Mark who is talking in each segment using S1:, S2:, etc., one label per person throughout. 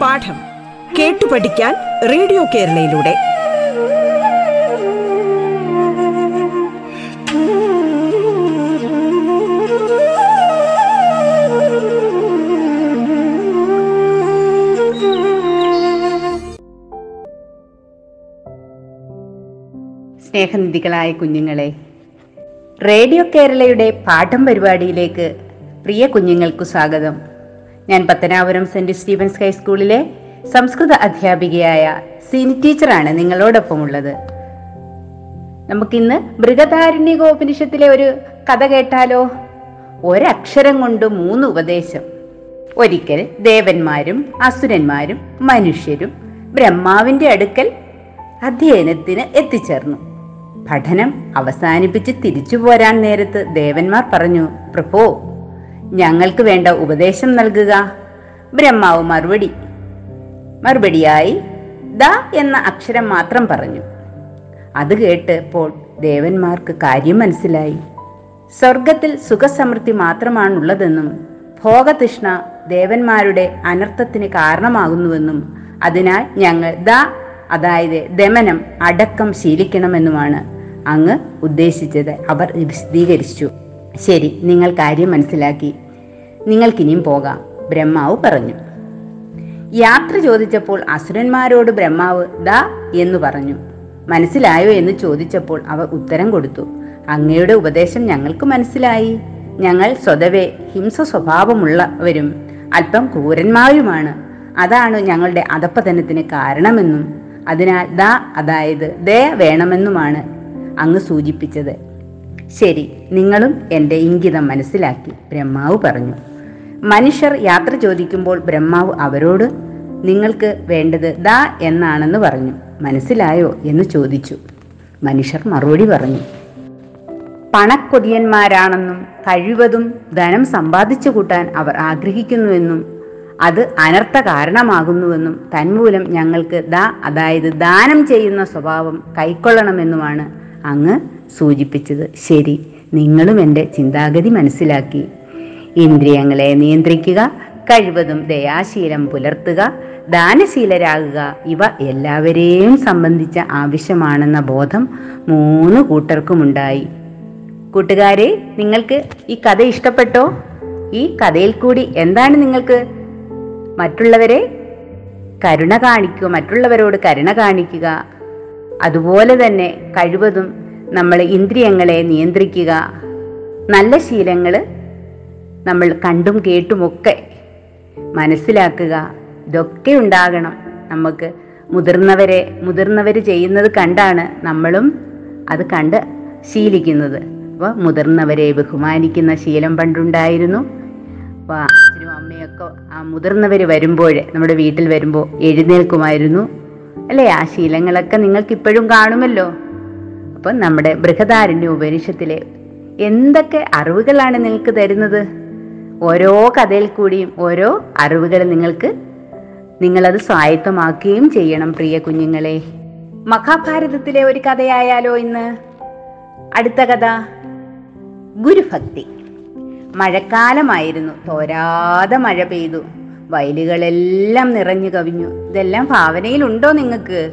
S1: പാഠം കേട്ടു പഠിക്കാൻ റേഡിയോ കേരളയിലൂടെ.
S2: സ്നേഹനിധികളായ കുഞ്ഞുങ്ങളെ റേഡിയോ കേരളയുടെ പാഠം പരിപാടിയിലേക്ക് പ്രിയ കുഞ്ഞുങ്ങൾക്കു സ്വാഗതം. ഞാൻ പത്തനാപുരം സെന്റ് സ്റ്റീഫൻസ് ഹൈസ്കൂളിലെ സംസ്കൃത അധ്യാപികയായ സീനി ടീച്ചറാണ് നിങ്ങളോടൊപ്പം ഉള്ളത് നമുക്കിന്ന് മൃഗധാരണ്യകോപനിഷത്തിലെ ഒരു കഥ കേട്ടാലോ? ഒരക്ഷരം കൊണ്ട് മൂന്ന് ഉപദേശം. ഒരിക്കൽ ദേവന്മാരും അസുരന്മാരും മനുഷ്യരും ബ്രഹ്മാവിന്റെ അടുക്കൽ അധ്യയനത്തിന് എത്തിച്ചേർന്നു. പഠനം അവസാനിപ്പിച്ച് തിരിച്ചു പോരാൻ നേരത്ത് ദേവന്മാർ പറഞ്ഞു പ്രഭോ ഞങ്ങൾക്ക് വേണ്ട ഉപദേശം നൽകുക. ബ്രഹ്മാവ് മറുപടി മറുപടിയായി ദ എന്ന അക്ഷരം മാത്രം പറഞ്ഞു. അത് കേട്ടപ്പോൾ ദേവന്മാർക്ക് കാര്യം മനസ്സിലായി. സ്വർഗത്തിൽ സുഖസമൃദ്ധി മാത്രമാണുള്ളതെന്നും ഭോഗതൃഷ്ണ ദേവന്മാരുടെ അനർത്ഥത്തിന് കാരണമാകുന്നുവെന്നും അതിനാൽ ഞങ്ങൾ ദ അതായത് ദമനം അടക്കം ശീലിക്കണമെന്നുമാണ് അങ്ങ് ഉദ്ദേശിച്ചത്. അവർ വിശദീകരിച്ചു. ശരി നിങ്ങൾ കാര്യം മനസ്സിലാക്കി. നിങ്ങൾക്കിനിയും പോകാം ബ്രഹ്മാവ് പറഞ്ഞു. യാത്ര ചോദിച്ചപ്പോൾ അസുരന്മാരോട് ബ്രഹ്മാവ് ദാ എന്ന് പറഞ്ഞു. മനസ്സിലായോ? എന്ന് ചോദിച്ചപ്പോൾ അവർ ഉത്തരം കൊടുത്തു. അങ്ങയുടെ ഉപദേശം ഞങ്ങൾക്ക് മനസ്സിലായി. ഞങ്ങൾ സ്വതവേ ഹിംസ സ്വഭാവമുള്ളവരും അല്പം ക്രൂരന്മാരുമാണ്. അതാണ് ഞങ്ങളുടെ അധപ്പതനത്തിന് കാരണമെന്നും അതിനാൽ ദ അതായത് ദേ വേണമെന്നുമാണ് അങ്ങ് സൂചിപ്പിച്ചത്. ശരി നിങ്ങളും എന്റെ ഇംഗിതം മനസ്സിലാക്കി ബ്രഹ്മാവ് പറഞ്ഞു. മനുഷ്യർ യാത്ര ചോദിക്കുമ്പോൾ ബ്രഹ്മാവ് അവരോട് നിങ്ങൾക്ക് വേണ്ടത് ദ എന്നാണെന്ന് പറഞ്ഞു. മനസ്സിലായോ? എന്ന് ചോദിച്ചു. മനുഷ്യർ മറുപടി പറഞ്ഞു. പണക്കൊതിയന്മാരാണെന്നും കഴിവതും ധനം സമ്പാദിച്ചു കൂട്ടാൻ അവർ ആഗ്രഹിക്കുന്നുവെന്നും അത് അനർത്ഥ കാരണമാകുന്നുവെന്നും തന്മൂലം ഞങ്ങൾക്ക് ദാ അതായത് ദാനം ചെയ്യുന്ന സ്വഭാവം കൈക്കൊള്ളണമെന്നുമാണ് അങ്ങ് സൂചിപ്പിച്ചത്. ശരി നിങ്ങളും എന്റെ ചിന്താഗതി മനസ്സിലാക്കി. ഇന്ദ്രിയങ്ങളെ നിയന്ത്രിക്കുക കഴിവതും ദയാശീലം പുലർത്തുക ദാനശീലരാകുക ഇവ എല്ലാവരെയും സംബന്ധിച്ച ആവശ്യമാണെന്ന ബോധം മൂന്ന് കൂട്ടർക്കുമുണ്ടായി. കൂട്ടുകാരെ നിങ്ങൾക്ക് ഈ കഥ ഇഷ്ടപ്പെട്ടോ? ഈ കഥയിൽ കൂടി എന്താണ് നിങ്ങൾക്ക് മറ്റുള്ളവരെ കരുണ കാണിക്കുക മറ്റുള്ളവരോട് കരുണ കാണിക്കുക. അതുപോലെ തന്നെ കഴിവതും നമ്മൾ ഇന്ദ്രിയങ്ങളെ നിയന്ത്രിക്കുക. നല്ല ശീലങ്ങൾ നമ്മൾ കണ്ടും കേട്ടുമൊക്കെ മനസ്സിലാക്കുക. ഇതൊക്കെ ഉണ്ടാകണം. നമുക്ക് മുതിർന്നവരെ മുതിർന്നവർ ചെയ്യുന്നത് കണ്ടാണ് നമ്മളും അത് കണ്ട് ശീലിക്കുന്നത്. അപ്പോൾ മുതിർന്നവരെ ബഹുമാനിക്കുന്ന ശീലം പണ്ടുണ്ടായിരുന്നു. അമ്മയൊക്കെ മുതിർന്നവർ വരുമ്പോൾ നമ്മുടെ വീട്ടിൽ വരുമ്പോൾ എഴുന്നേൽക്കുമായിരുന്നു. അല്ലേ? ആ ശീലങ്ങളൊക്കെ നിങ്ങൾക്ക് ഇപ്പോഴും കാണുമല്ലോ. അപ്പം നമ്മുടെ ബൃഹദാരണ്യ ഉപനിഷത്തിലെ എന്തൊക്കെ അറിവുകളാണ് നിങ്ങൾക്ക് തരുന്നത്? ഓരോ കഥയിൽ കൂടിയും ഓരോ അറിവുകൾ നിങ്ങൾക്ക് നിങ്ങളത് സ്വായത്തമാക്കുകയും ചെയ്യണം പ്രിയ കുഞ്ഞുങ്ങളെ. മഹാഭാരതത്തിലെ ഒരു കഥയായാലോ ഇന്ന്? അടുത്ത കഥ ഗുരുഭക്തി. മഴക്കാലമായിരുന്നു. തോരാതെ മഴ പെയ്തു. വയലുകളെല്ലാം നിറഞ്ഞു കവിഞ്ഞു. ഇതെല്ലാം ഭാവനയിലുണ്ടോ നിങ്ങൾക്ക്?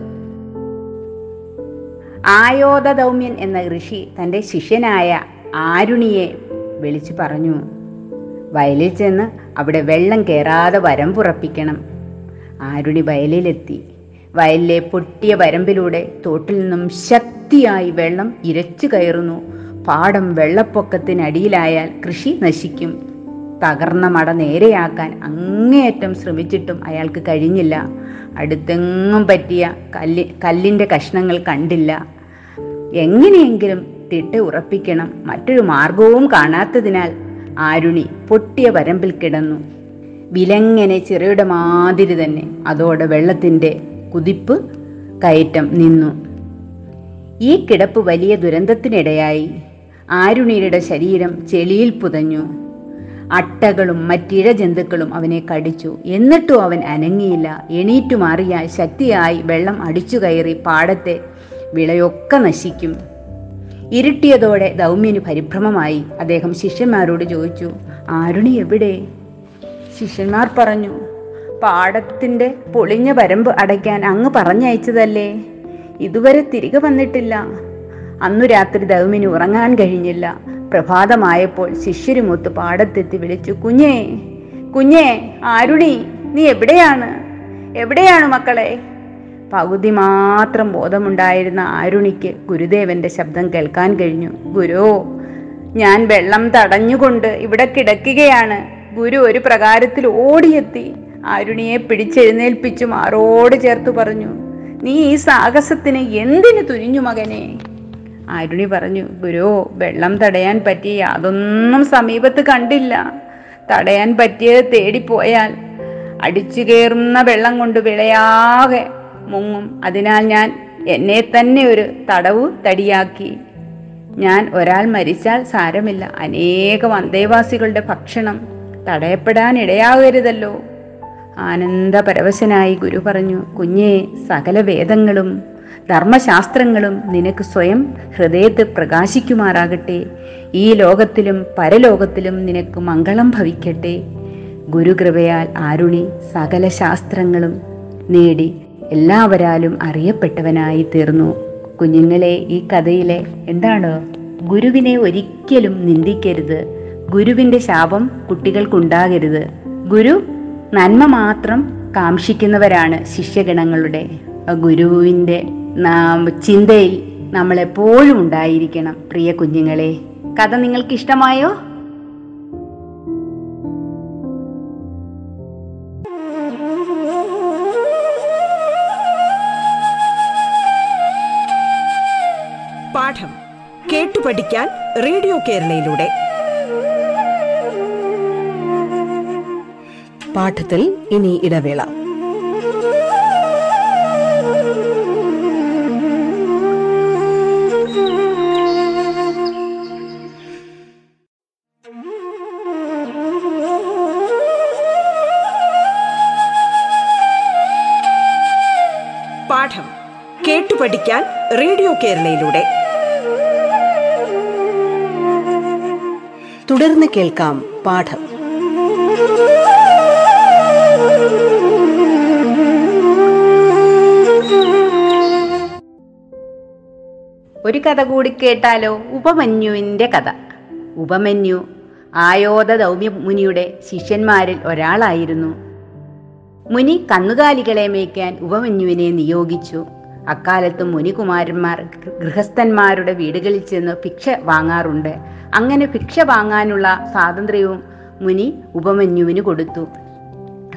S2: ആയോധദൗമ്യൻ എന്ന ഋഷി തന്റെ ശിഷ്യനായ ആരുണിയെ വിളിച്ചു പറഞ്ഞു വയലിൽ ചെന്ന് അവിടെ വെള്ളം കയറാതെ വരം പുറപ്പിക്കണം. ആരുണി വയലിലെത്തി. വയലിലെ പൊട്ടിയ വരമ്പിലൂടെ തോട്ടിൽ നിന്നും ശക്തിയായി വെള്ളം ഇരച്ചു കയറുന്നു. പാടം വെള്ളപ്പൊക്കത്തിനടിയിലായാൽ കൃഷി നശിക്കും. തകർന്ന മട നേരെയാക്കാൻ അങ്ങേയറ്റം ശ്രമിച്ചിട്ടും അയാൾക്ക് കഴിഞ്ഞില്ല. അടുത്തെങ്ങും പറ്റിയ കല്ല് കല്ലിന്റെ കഷ്ണങ്ങൾ കണ്ടില്ല. എങ്ങനെയെങ്കിലും തിട്ട് ഉറപ്പിക്കണം. മറ്റൊരു മാർഗവും കാണാത്തതിനാൽ ആരുണി പൊട്ടിയ വരമ്പിൽ കിടന്നു. വിലങ്ങനെ ചിറയുടെ മാതിരി തന്നെ അതോടെ വെള്ളത്തിന്റെ കുതിപ്പ് കയറ്റം നിന്നു. ഈ കിടപ്പ് വലിയ ദുരന്തത്തിനിടയായി. ആരുണിയുടെ ശരീരം ചെളിയിൽ പുതഞ്ഞു. അട്ടകളും മറ്റിഴ ജന്തുക്കളും അവനെ കടിച്ചു. എന്നിട്ടും അവൻ അനങ്ങിയില്ല. എണീറ്റു മാറിയാൽ ശക്തിയായി വെള്ളം അടിച്ചു കയറി പാടത്തെ വിളയൊക്കെ നശിക്കും. ഇരുട്ടിയതോടെ ദൗമ്യന് പരിഭ്രമമായി. അദ്ദേഹം ശിഷ്യന്മാരോട് ചോദിച്ചു ആരുണി എവിടെ? ശിഷ്യന്മാർ പറഞ്ഞു പാടത്തിന്റെ പൊളിഞ്ഞ പരമ്പ് അടയ്ക്കാൻ അങ്ങ് പറഞ്ഞയച്ചതല്ലേ. ഇതുവരെ തിരികെ വന്നിട്ടില്ല. അന്നു രാത്രി ദൗമിന് ഉറങ്ങാൻ കഴിഞ്ഞില്ല. പ്രഭാതമായപ്പോൾ ശിഷ്യരുമൊത്ത് പാടത്തെത്തി വിളിച്ചു കുഞ്ഞേ കുഞ്ഞേ ആരുണി നീ എവിടെയാണ്? എവിടെയാണ് മക്കളെ? പകുതി മാത്രം ബോധമുണ്ടായിരുന്ന ആരുണിക്ക് ഗുരുദേവന്റെ ശബ്ദം കേൾക്കാൻ കഴിഞ്ഞു. ഗുരു ഞാൻ വെള്ളം തടഞ്ഞുകൊണ്ട് ഇവിടെ കിടക്കുകയാണ്. ഗുരു ഒരു പ്രകാരത്തിൽ ഓടിയെത്തി ആരുണിയെ പിടിച്ചെഴുന്നേൽപ്പിച്ചു മാറോട് ചേർത്ത് പറഞ്ഞു നീ ഈ സാഹസത്തിന് എന്തിനു തുനിഞ്ഞു മകനെ? ആരുണി പറഞ്ഞു ഗുരു വെള്ളം തടയാൻ പറ്റി അതൊന്നും സമീപത്ത് കണ്ടില്ല. തടയാൻ പറ്റിയത് തേടിപ്പോയാൽ അടിച്ചു കയറുന്ന വെള്ളം കൊണ്ട് വിളയാകെ മുങ്ങും. അതിനാൽ ഞാൻ എന്നെ തന്നെ ഒരു തടവു തടിയാക്കി. ഞാൻ ഒരാൾ മരിച്ചാൽ സാരമില്ല. അനേകം അന്തേവാസികളുടെ ഭക്ഷണം തടയപ്പെടാൻ ഇടയാകരുതല്ലോ. ആനന്ദപരവശനായി ഗുരു പറഞ്ഞു കുഞ്ഞേ സകല വേദങ്ങളും ധർമ്മശാസ്ത്രങ്ങളും നിനക്ക് സ്വയം ഹൃദയത്തിൽ പ്രകാശിക്കുമാറാകട്ടെ. ഈ ലോകത്തിലും പരലോകത്തിലും നിനക്ക് മംഗളം ഭവിക്കട്ടെ. ഗുരുകൃപയാൽ ആരുണി സകല ശാസ്ത്രങ്ങളും നേടി എല്ലാവരാലും അറിയപ്പെട്ടവനായി തീർന്നു. കുഞ്ഞുങ്ങളെ ഈ കഥയിലെ എന്താണ്? ഗുരുവിനെ ഒരിക്കലും നിന്ദിക്കരുത്. ഗുരുവിന്റെ ശാപം കുട്ടികൾക്കുണ്ടാകരുത്. ഗുരു നന്മ മാത്രം കാക്ഷിക്കുന്നവരാണ് ശിഷ്യഗണങ്ങളുടെ. ഗുരുവിന്റെ നാം- ചിന്തയിൽ നമ്മൾ എപ്പോഴും ഉണ്ടായിരിക്കണം പ്രിയ കുഞ്ഞുങ്ങളെ. കഥ നിങ്ങൾക്ക് ഇഷ്ടമായോ
S1: പാഠം കേട്ടു പഠിക്കാൻ റേഡിയോ കേരളയിലൂടെ. പാഠത്തിൽ ഇനി ഇടവേള. റേഡിയോ കേരളയിലൂടെ. തുടർന്ന് കേൾക്കാം പാഠം.
S2: ഒരു കഥ കൂടി കേട്ടാലോ? ഉപമന്യുവിന്റെ കഥ. ഉപമന്യു ആയോധ ദൗമ്യ മുനിയുടെ ശിഷ്യന്മാരിൽ ഒരാളായിരുന്നു. മുനി കന്നുകാലികളെ മേയ്ക്കാൻ ഉപമന്യുവിനെ നിയോഗിച്ചു. അക്കാലത്ത് മുനികുമാരന്മാർ ഗൃഹസ്ഥന്മാരുടെ വീടുകളിൽ ചെന്ന് ഭിക്ഷ വാങ്ങാറുണ്ട്. അങ്ങനെ ഭിക്ഷ വാങ്ങാനുള്ള സ്വാതന്ത്ര്യവും മുനി ഉപമന്യുവിന് കൊടുത്തു.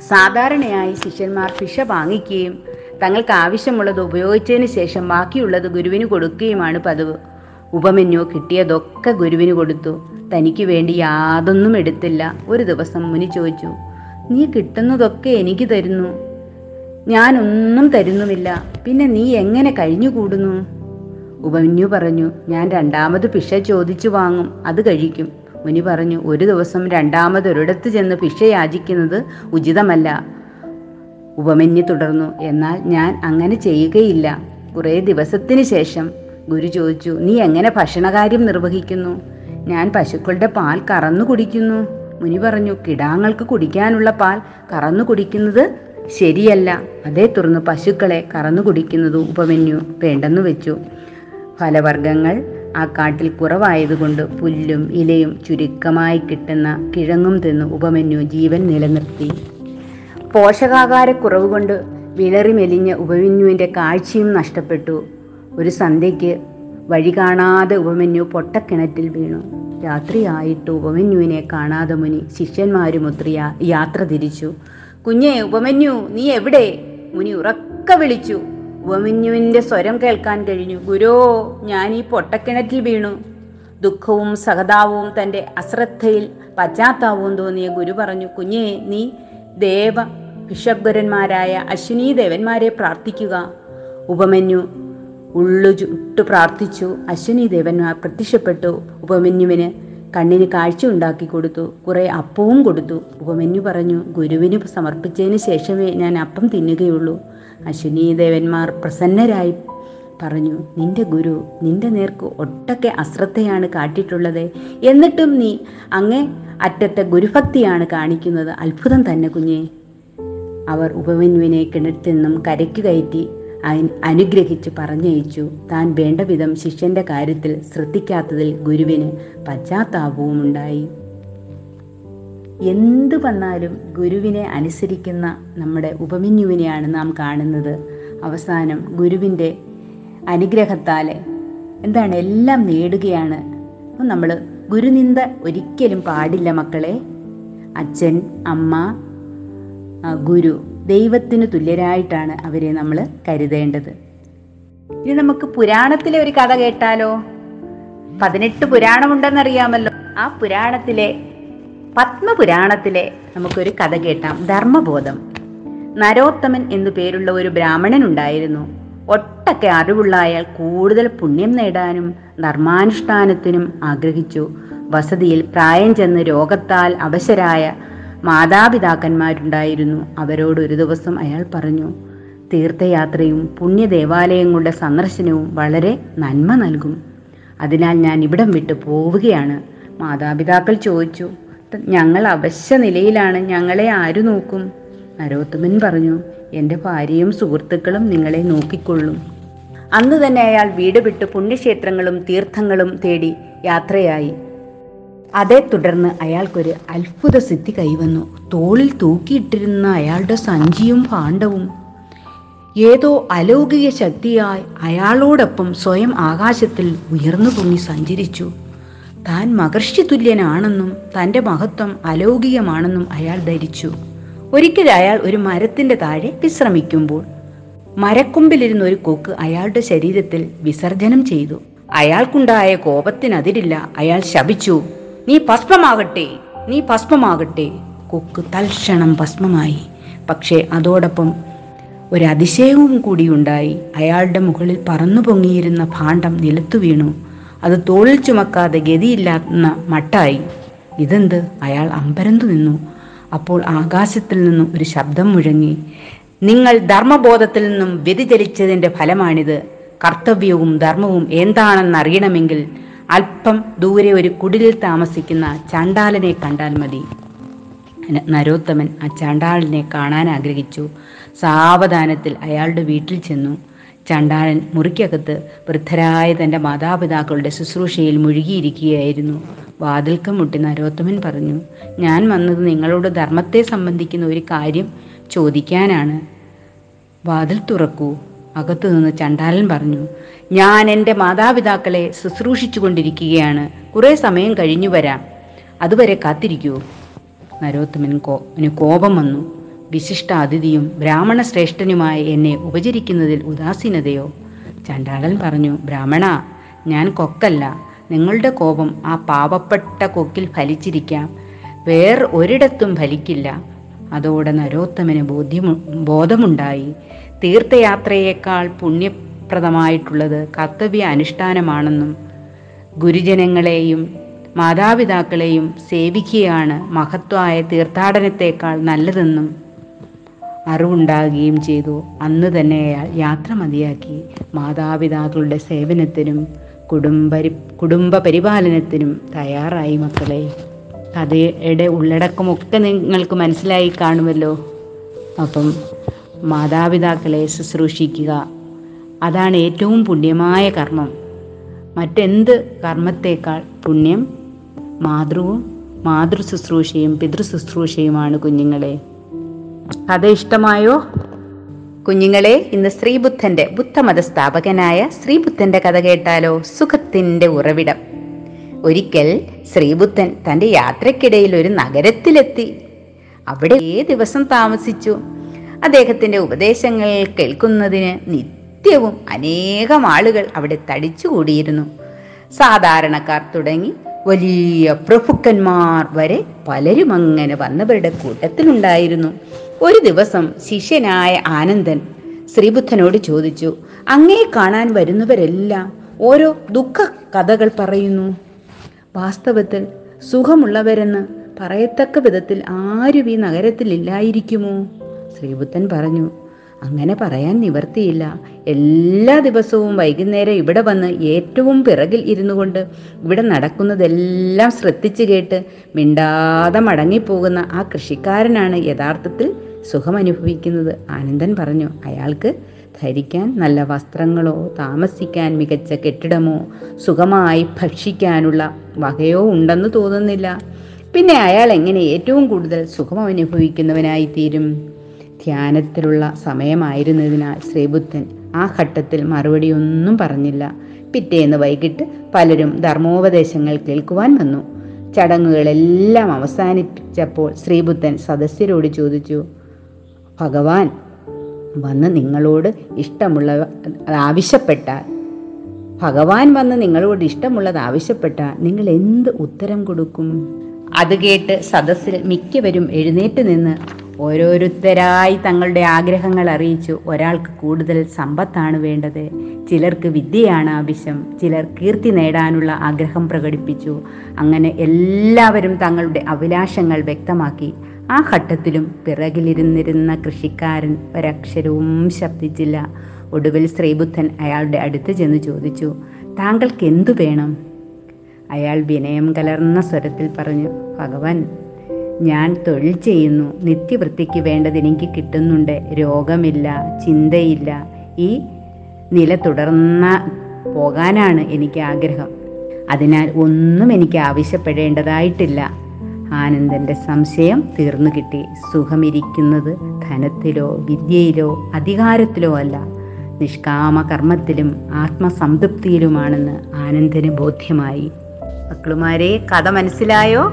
S2: സാധാരണയായി ശിഷ്യന്മാർ ഭിക്ഷ വാങ്ങിക്കുകയും തങ്ങൾക്ക് ആവശ്യമുള്ളത് ഉപയോഗിച്ചതിന് ശേഷം ബാക്കിയുള്ളത് ഗുരുവിന് കൊടുക്കുകയുമാണ് പതിവ്. ഉപമന്യു കിട്ടിയതൊക്കെ ഗുരുവിന് കൊടുത്തു. തനിക്ക് വേണ്ടി യാതൊന്നും എടുത്തില്ല. ഒരു ദിവസം മുനി ചോദിച്ചു നീ കിട്ടുന്നതൊക്കെ എനിക്ക് തരുന്നു. ഞാനൊന്നും തരുന്നുമില്ല. പിന്നെ നീ എങ്ങനെ കഴിഞ്ഞുകൂടുന്നു? ഉപമന്യു പറഞ്ഞു ഞാൻ രണ്ടാമത് പിഷ ചോദിച്ചു വാങ്ങും അത് കഴിക്കും. മുനി പറഞ്ഞു ഒരു ദിവസം രണ്ടാമത് ഒരിടത്ത് ചെന്ന് പിഷ യാചിക്കുന്നത് ഉചിതമല്ല. ഉപമന്യു തുടർന്നു എന്നാൽ ഞാൻ അങ്ങനെ ചെയ്യുകയില്ല. കുറേ ദിവസത്തിന് ശേഷം ഗുരു ചോദിച്ചു നീ എങ്ങനെ ഭക്ഷണകാര്യം നിർവഹിക്കുന്നു? ഞാൻ പശുക്കളുടെ പാൽ കറന്നു കുടിക്കുന്നു. മുനി പറഞ്ഞു കിടാങ്ങൾക്ക് കുടിക്കാനുള്ള പാൽ കറന്നു കുടിക്കുന്നത് ശരിയല്ല. അതേ തുടർന്ന് പശുക്കളെ കറന്നു കുടിക്കുന്നത് ഉപമന്യു വേണ്ടെന്നു വെച്ചു. ഫലവർഗങ്ങൾ ആ കാട്ടിൽ കുറവായതുകൊണ്ട് പുല്ലും ഇലയും ചുരുക്കമായി കിട്ടുന്ന കിഴങ്ങും തിന്ന് ഉപമന്യു ജീവൻ നിലനിർത്തി. പോഷകാഹാരക്കുറവ് കൊണ്ട് വിളറി മെലിഞ്ഞ ഉപമന്യുവിന്റെ കാഴ്ചയും നഷ്ടപ്പെട്ടു. ഒരു സന്ധ്യയ്ക്ക് വഴി കാണാതെ ഉപമന്യു പൊട്ടക്കിണറ്റിൽ വീണു. രാത്രിയായിട്ട് ഉപമന്യുവിനെ കാണാതെ മുനി ശിഷ്യന്മാരുമൊത്ത് യാത്ര തിരിച്ചു. കുഞ്ഞെ ഉപമന്യു നീ എവിടെ? മുനി ഉറക്ക വിളിച്ചു. ഉപമന്യുവിന്റെ സ്വരം കേൾക്കാൻ കഴിഞ്ഞു. ഗുരോ ഞാൻ ഈ പൊട്ടക്കിണറ്റിൽ വീണു. ദുഃഖവും സഹതാവും തന്റെ അശ്രദ്ധയിൽ പശ്ചാത്താപവും തോന്നിയ ഗുരു പറഞ്ഞു കുഞ്ഞേ നീ ദേവ ഭിഷഗ്വരന്മാരായ അശ്വിനി ദേവന്മാരെ പ്രാർത്ഥിക്കുക. ഉപമന്യു ഉള്ളു ചുട്ടു പ്രാർത്ഥിച്ചു. അശ്വിനി ദേവന്മാർ പ്രത്യക്ഷപ്പെട്ടു. ഉപമന്യുവിന് കണ്ണിന് കാഴ്ച ഉണ്ടാക്കി കൊടുത്തു. കുറെ അപ്പവും കൊടുത്തു. ഉപമന്യു പറഞ്ഞു ഗുരുവിന് സമർപ്പിച്ചതിന് ശേഷമേ ഞാൻ അപ്പം തിന്നുകയുള്ളൂ. അശ്വിനി ദേവന്മാർ പ്രസന്നരായി പറഞ്ഞു നിന്റെ ഗുരു നിന്റെ നേർക്ക് ഒട്ടൊക്കെ അശ്രദ്ധയാണ് കാട്ടിയിട്ടുള്ളത്. എന്നിട്ടും നീ അങ്ങേ അറ്റത്തെ ഗുരുഭക്തിയാണ് കാണിക്കുന്നത്. അത്ഭുതം തന്നെ കുഞ്ഞേ. അവർ ഉപമന്യുവിനെ കിണറ്റിൽ നിന്നും കരയ്ക്ക് കയറ്റി അനുഗ്രഹിച്ച് പറഞ്ഞയച്ചു. താൻ വേണ്ട വിധം ശിഷ്യന്റെ കാര്യത്തിൽ ശ്രദ്ധിക്കാത്തതിൽ ഗുരുവിന് പശ്ചാത്താപവും ഉണ്ടായി എന്തു വന്നാലും ഗുരുവിനെ അനുസരിക്കുന്ന നമ്മുടെ ഉപമന്യുവിനെയാണ് നാം കാണുന്നത്. അവസാനം ഗുരുവിന്റെ അനുഗ്രഹത്താൽ എന്താണ് എല്ലാം നേടുകയാണ്. നമ്മൾ ഗുരുനിന്ദ ഒരിക്കലും പാടില്ല മക്കളെ. അച്ഛൻ അമ്മ ഗുരു ദൈവത്തിന് തുല്യരായിട്ടാണ് അവരെ നമ്മൾ കരുതേണ്ടത്. ഇനി നമുക്ക് പുരാണത്തിലെ ഒരു കഥ കേട്ടാലോ? പതിനെട്ട് പുരാണമുണ്ടെന്നറിയാമല്ലോ. ആ പുരാണത്തിലെ പത്മപുരാണത്തിലെ നമുക്കൊരു കഥ കേട്ടാം. ധർമ്മബോധം. നരോത്തമൻ എന്നു പേരുള്ള ഒരു ബ്രാഹ്മണൻ ഉണ്ടായിരുന്നു. ഒട്ടൊക്കെ അറിവുള്ള അയാൾ കൂടുതൽ പുണ്യം നേടാനും ധർമാനുഷ്ഠാനത്തിനും ആഗ്രഹിച്ചു. വസതിയിൽ പ്രായം ചെന്ന് രോഗത്താൽ അവശരായ മാതാപിതാക്കന്മാരുണ്ടായിരുന്നു. അവരോട് ഒരു ദിവസം അയാൾ പറഞ്ഞു തീർത്ഥയാത്രയും പുണ്യദേവാലയങ്ങളുടെ സന്ദർശനവും വളരെ നന്മ നൽകും. അതിനാൽ ഞാൻ ഇവിടം വിട്ടു പോവുകയാണ്. മാതാപിതാക്കൾ ചോദിച്ചു ഞങ്ങൾ അവശ്യ നിലയിലാണ് ഞങ്ങളെ ആര് നോക്കും? നരോത്തമൻ പറഞ്ഞു എന്റെ ഭാര്യയും സുഹൃത്തുക്കളും നിങ്ങളെ നോക്കിക്കൊള്ളും. അന്ന് തന്നെ അയാൾ വീട് വിട്ട് പുണ്യക്ഷേത്രങ്ങളും തീർത്ഥങ്ങളും തേടി യാത്രയായി. അതേ തുടർന്ന് അയാൾക്കൊരു അത്ഭുത സിദ്ധി കൈവന്നു. തോളിൽ തൂക്കിയിട്ടിരുന്ന അയാളുടെ സഞ്ചിയും ഭാണ്ഡവും. ഏതോ അലൗകിക ശക്തിയായി അയാളോടൊപ്പം സ്വയം ആകാശത്തിൽ ഉയർന്നു പൊങ്ങി സഞ്ചരിച്ചു. താൻ മഹർഷി തുല്യനാണെന്നും തന്റെ മഹത്വം അലൗകികമാണെന്നും അയാൾ ധരിച്ചു. ഒരിക്കൽ അയാൾ ഒരു മരത്തിന്റെ താഴെ വിശ്രമിക്കുമ്പോൾ മരക്കൊമ്പിലിരുന്ന ഒരു കൊക്ക് അയാളുടെ ശരീരത്തിൽ വിസർജനം ചെയ്തു. അയാൾക്കുണ്ടായ കോപത്തിനതിരില്ല. അയാൾ ശപിച്ചു. നീ ഭസ്മമാകട്ടെ നീ ഭസ്മമാകട്ടെ. കൊക്ക് തൽക്ഷണം ഭസ്മമായി. പക്ഷേ അതോടൊപ്പം ഒരു അതിശയവും കൂടി ഉണ്ടായി. അയാളുടെ മുകളിൽ പറന്നു പൊങ്ങിയിരുന്ന ഭാണ്ഡം നിലത്തു വീണു. അത് തോളിൽ ചുമക്കാതെ ഗതിയില്ലാത്ത മട്ടായി. ഇതെന്ത്? അയാൾ അമ്പരന്തു നിന്നു. അപ്പോൾ ആകാശത്തിൽ നിന്നും ഒരു ശബ്ദം മുഴങ്ങി. നിങ്ങൾ ധർമ്മബോധത്തിൽ നിന്നും വ്യതിചലിച്ചതിന്റെ ഫലമാണിത്. കർത്തവ്യവും ധർമ്മവും എന്താണെന്നറിയണമെങ്കിൽ അല്പം ദൂരെ ഒരു കുടിലിൽ താമസിക്കുന്ന ചാണ്ടാലനെ കണ്ടാൽ മതി. നരോത്തമൻ ആ ചാണ്ടാളിനെ കാണാൻ ആഗ്രഹിച്ചു. സാവധാനത്തിൽ അയാളുടെ വീട്ടിൽ ചെന്നു. ചണ്ടാളൻ മുറിക്കകത്ത് വൃദ്ധരായ തന്റെ മാതാപിതാക്കളുടെ ശുശ്രൂഷയിൽ മുഴുകിയിരിക്കുകയായിരുന്നു. വാതിൽക്കം മുട്ടി നരോത്തമൻ പറഞ്ഞു ഞാൻ വന്നത് നിങ്ങളോട് ധർമ്മത്തെ സംബന്ധിക്കുന്ന ഒരു കാര്യം ചോദിക്കാനാണ്. വാതിൽ തുറക്കൂ. അകത്തു നിന്ന് ചണ്ടാലൻ പറഞ്ഞു ഞാൻ എന്റെ മാതാപിതാക്കളെ ശുശ്രൂഷിച്ചു കൊണ്ടിരിക്കുകയാണ് കുറേ സമയം കഴിഞ്ഞു വരാം. അതുവരെ കാത്തിരിക്കൂ. നരോത്തമൻ കോ ന് കോപം വന്നു. വിശിഷ്ട അതിഥിയും ബ്രാഹ്മണ ശ്രേഷ്ഠനുമായ എന്നെ ഉപചരിക്കുന്നതിൽ ഉദാസീനതയോ? ചണ്ടാളൻ പറഞ്ഞു ബ്രാഹ്മണ ഞാൻ കൊക്കല്ല. നിങ്ങളുടെ കോപം ആ പാവപ്പെട്ട കൊക്കിൽ ഫലിച്ചിരിക്കാം. വേർ ഒരിടത്തും ഫലിക്കില്ല. അതോടെ നരോത്തമന് ബോധ്യമു ബോധമുണ്ടായി. തീർത്ഥയാത്രയേക്കാൾ പുണ്യപ്രദമായിട്ടുള്ളത് കർത്തവ്യ അനുഷ്ഠാനമാണെന്നും ഗുരുജനങ്ങളെയും മാതാപിതാക്കളെയും സേവിക്കുകയാണ് മഹത്വമായ തീർത്ഥാടനത്തേക്കാൾ നല്ലതെന്നും അറിവുണ്ടാകുകയും ചെയ്തു. അന്ന് തന്നെ അയാൾ യാത്ര മതിയാക്കി. മാതാപിതാക്കളുടെ സേവനത്തിനും കുടുംബരി കുടുംബ പരിപാലനത്തിനും തയ്യാറായി മക്കളെ. കഥയുടെ ഉള്ളടക്കമൊക്കെ നിങ്ങൾക്ക് മനസ്സിലായി കാണുമല്ലോ. അപ്പം മാതാപിതാക്കളെ ശുശ്രൂഷിക്കുക. അതാണ് ഏറ്റവും പുണ്യമായ കർമ്മം. മറ്റെന്ത് കർമ്മത്തേക്കാൾ പുണ്യം? മാതൃവും മാതൃ ശുശ്രൂഷയും പിതൃ ശുശ്രൂഷയുമാണ് കുഞ്ഞുങ്ങളെ. കഥ ഇഷ്ടമായോ? കുഞ്ഞുങ്ങളെ ഇന്ന് ശ്രീബുദ്ധന്റെ ബുദ്ധമത സ്ഥാപകനായ ശ്രീബുദ്ധന്റെ കഥ കേട്ടാലോ? സുഖത്തിന്റെ ഉറവിടം. ഒരിക്കൽ ശ്രീബുദ്ധൻ തന്റെ യാത്രക്കിടയിൽ ഒരു നഗരത്തിലെത്തി. അവിടെ ഏ ദിവസം താമസിച്ചു? അദ്ദേഹത്തിന്റെ ഉപദേശങ്ങൾ കേൾക്കുന്നതിന് നിത്യവും അനേകം ആളുകൾ അവിടെ തടിച്ചുകൂടിയിരുന്നു. സാധാരണക്കാർ തുടങ്ങി വലിയ പ്രഭുക്കന്മാർ വരെ പലരും അങ്ങനെ വന്നവരുടെ കൂട്ടത്തിലുണ്ടായിരുന്നു. ഒരു ദിവസം ശിഷ്യനായ ആനന്ദൻ ശ്രീബുദ്ധനോട് ചോദിച്ചു അങ്ങേ കാണാൻ വരുന്നവരെല്ലാം ഓരോ ദുഃഖ കഥകൾ പറയുന്നു. വാസ്തവത്തിൽ സുഖമുള്ളവരെന്ന് പറയത്തക്ക വിധത്തിൽ ആരും ഈ നഗരത്തിൽ ഇല്ലായിരിക്കുമോ ശ്രീബുദ്ധൻ പറഞ്ഞു അങ്ങനെ പറയാൻ നിവർത്തിയില്ല. എല്ലാ ദിവസവും വൈകുന്നേരം ഇവിടെ വന്ന് ഏറ്റവും പിറകിൽ ഇരുന്നു കൊണ്ട് ഇവിടെ നടക്കുന്നതെല്ലാം ശ്രദ്ധിച്ചു കേട്ട് മിണ്ടാതെ മടങ്ങിപ്പോകുന്ന ആ കൃഷിക്കാരനാണ് യഥാർത്ഥത്തിൽ സുഖമനുഭവിക്കുന്നത്. ആനന്ദൻ പറഞ്ഞു അയാൾക്ക് ധരിക്കാൻ നല്ല വസ്ത്രങ്ങളോ താമസിക്കാൻ മികച്ച കെട്ടിടമോ സുഖമായി ഭക്ഷിക്കാനുള്ള വകയോ ഉണ്ടെന്ന് തോന്നുന്നില്ല. പിന്നെ അയാൾ എങ്ങനെ ഏറ്റവും കൂടുതൽ സുഖം അനുഭവിക്കുന്നവനായി തീരും ധ്യാനത്തിലുള്ള സമയമായിരുന്നതിനാൽ ശ്രീബുദ്ധൻ ആ ഘട്ടത്തിൽ മറുപടിയൊന്നും പറഞ്ഞില്ല. പിറ്റേന്ന് വൈകിട്ട് പലരും ധർമ്മോപദേശങ്ങൾ കേൾക്കുവാൻ വന്നു. ചടങ്ങുകളെല്ലാം അവസാനിപ്പിച്ചപ്പോൾ ശ്രീബുദ്ധൻ സദസ്യരോട് ചോദിച്ചു ഭഗവാൻ വന്ന് നിങ്ങളോട് ഇഷ്ടമുള്ള ആവശ്യപ്പെട്ടാൽ ഭഗവാൻ വന്ന് നിങ്ങളോട് ഇഷ്ടമുള്ളത് ആവശ്യപ്പെട്ടാൽ നിങ്ങൾ എന്ത് ഉത്തരം കൊടുക്കും? അത് കേട്ട് സദസ്സിൽ മിക്കവരും എഴുന്നേറ്റ് നിന്ന് ഓരോരുത്തരായി തങ്ങളുടെ ആഗ്രഹങ്ങൾ അറിയിച്ചു. ഒരാൾക്ക് കൂടുതൽ സമ്പത്താണ് വേണ്ടത്. ചിലർക്ക് വിദ്യയാണ് ആവശ്യം. ചിലർ കീർത്തി നേടാനുള്ള ആഗ്രഹം പ്രകടിപ്പിച്ചു. അങ്ങനെ എല്ലാവരും തങ്ങളുടെ അഭിലാഷങ്ങൾ വ്യക്തമാക്കി. ആ ഘട്ടത്തിലും പിറകിലിരുന്നിരുന്ന കൃഷിക്കാരൻ ഒരക്ഷരവും ശബ്ദിച്ചില്ല. ഒടുവിൽ ശ്രീബുദ്ധൻ അയാളുടെ അടുത്ത് ചെന്ന് ചോദിച്ചു താങ്കൾക്ക് എന്തു വേണം? അയാൾ വിനയം കലർന്ന സ്വരത്തിൽ പറഞ്ഞു ഭഗവാൻ ഞാൻ തൊഴിൽ ചെയ്യുന്നു. നിത്യവൃത്തിക്ക് വേണ്ടത് എനിക്ക് കിട്ടുന്നുണ്ട്. രോഗമില്ല ചിന്തയില്ല. ഈ നില തുടർന്ന പോകാനാണ് എനിക്ക് ആഗ്രഹം. അതിനാൽ ഒന്നും എനിക്ക് ആവശ്യപ്പെടേണ്ടതായിട്ടില്ല. ആനന്ദന്റെ സംശയം തീർന്നു കിട്ടി. സുഖമിരിക്കുന്നത് ധനത്തിലോ വിദ്യയിലോ അധികാരത്തിലോ അല്ല. നിഷ്കാമ കർമ്മത്തിലും ആത്മസംതൃപ്തിയിലുമാണെന്ന് ആനന്ദന് ബോധ്യമായി. മക്കളുമാരെ കഥ മനസ്സിലായോ?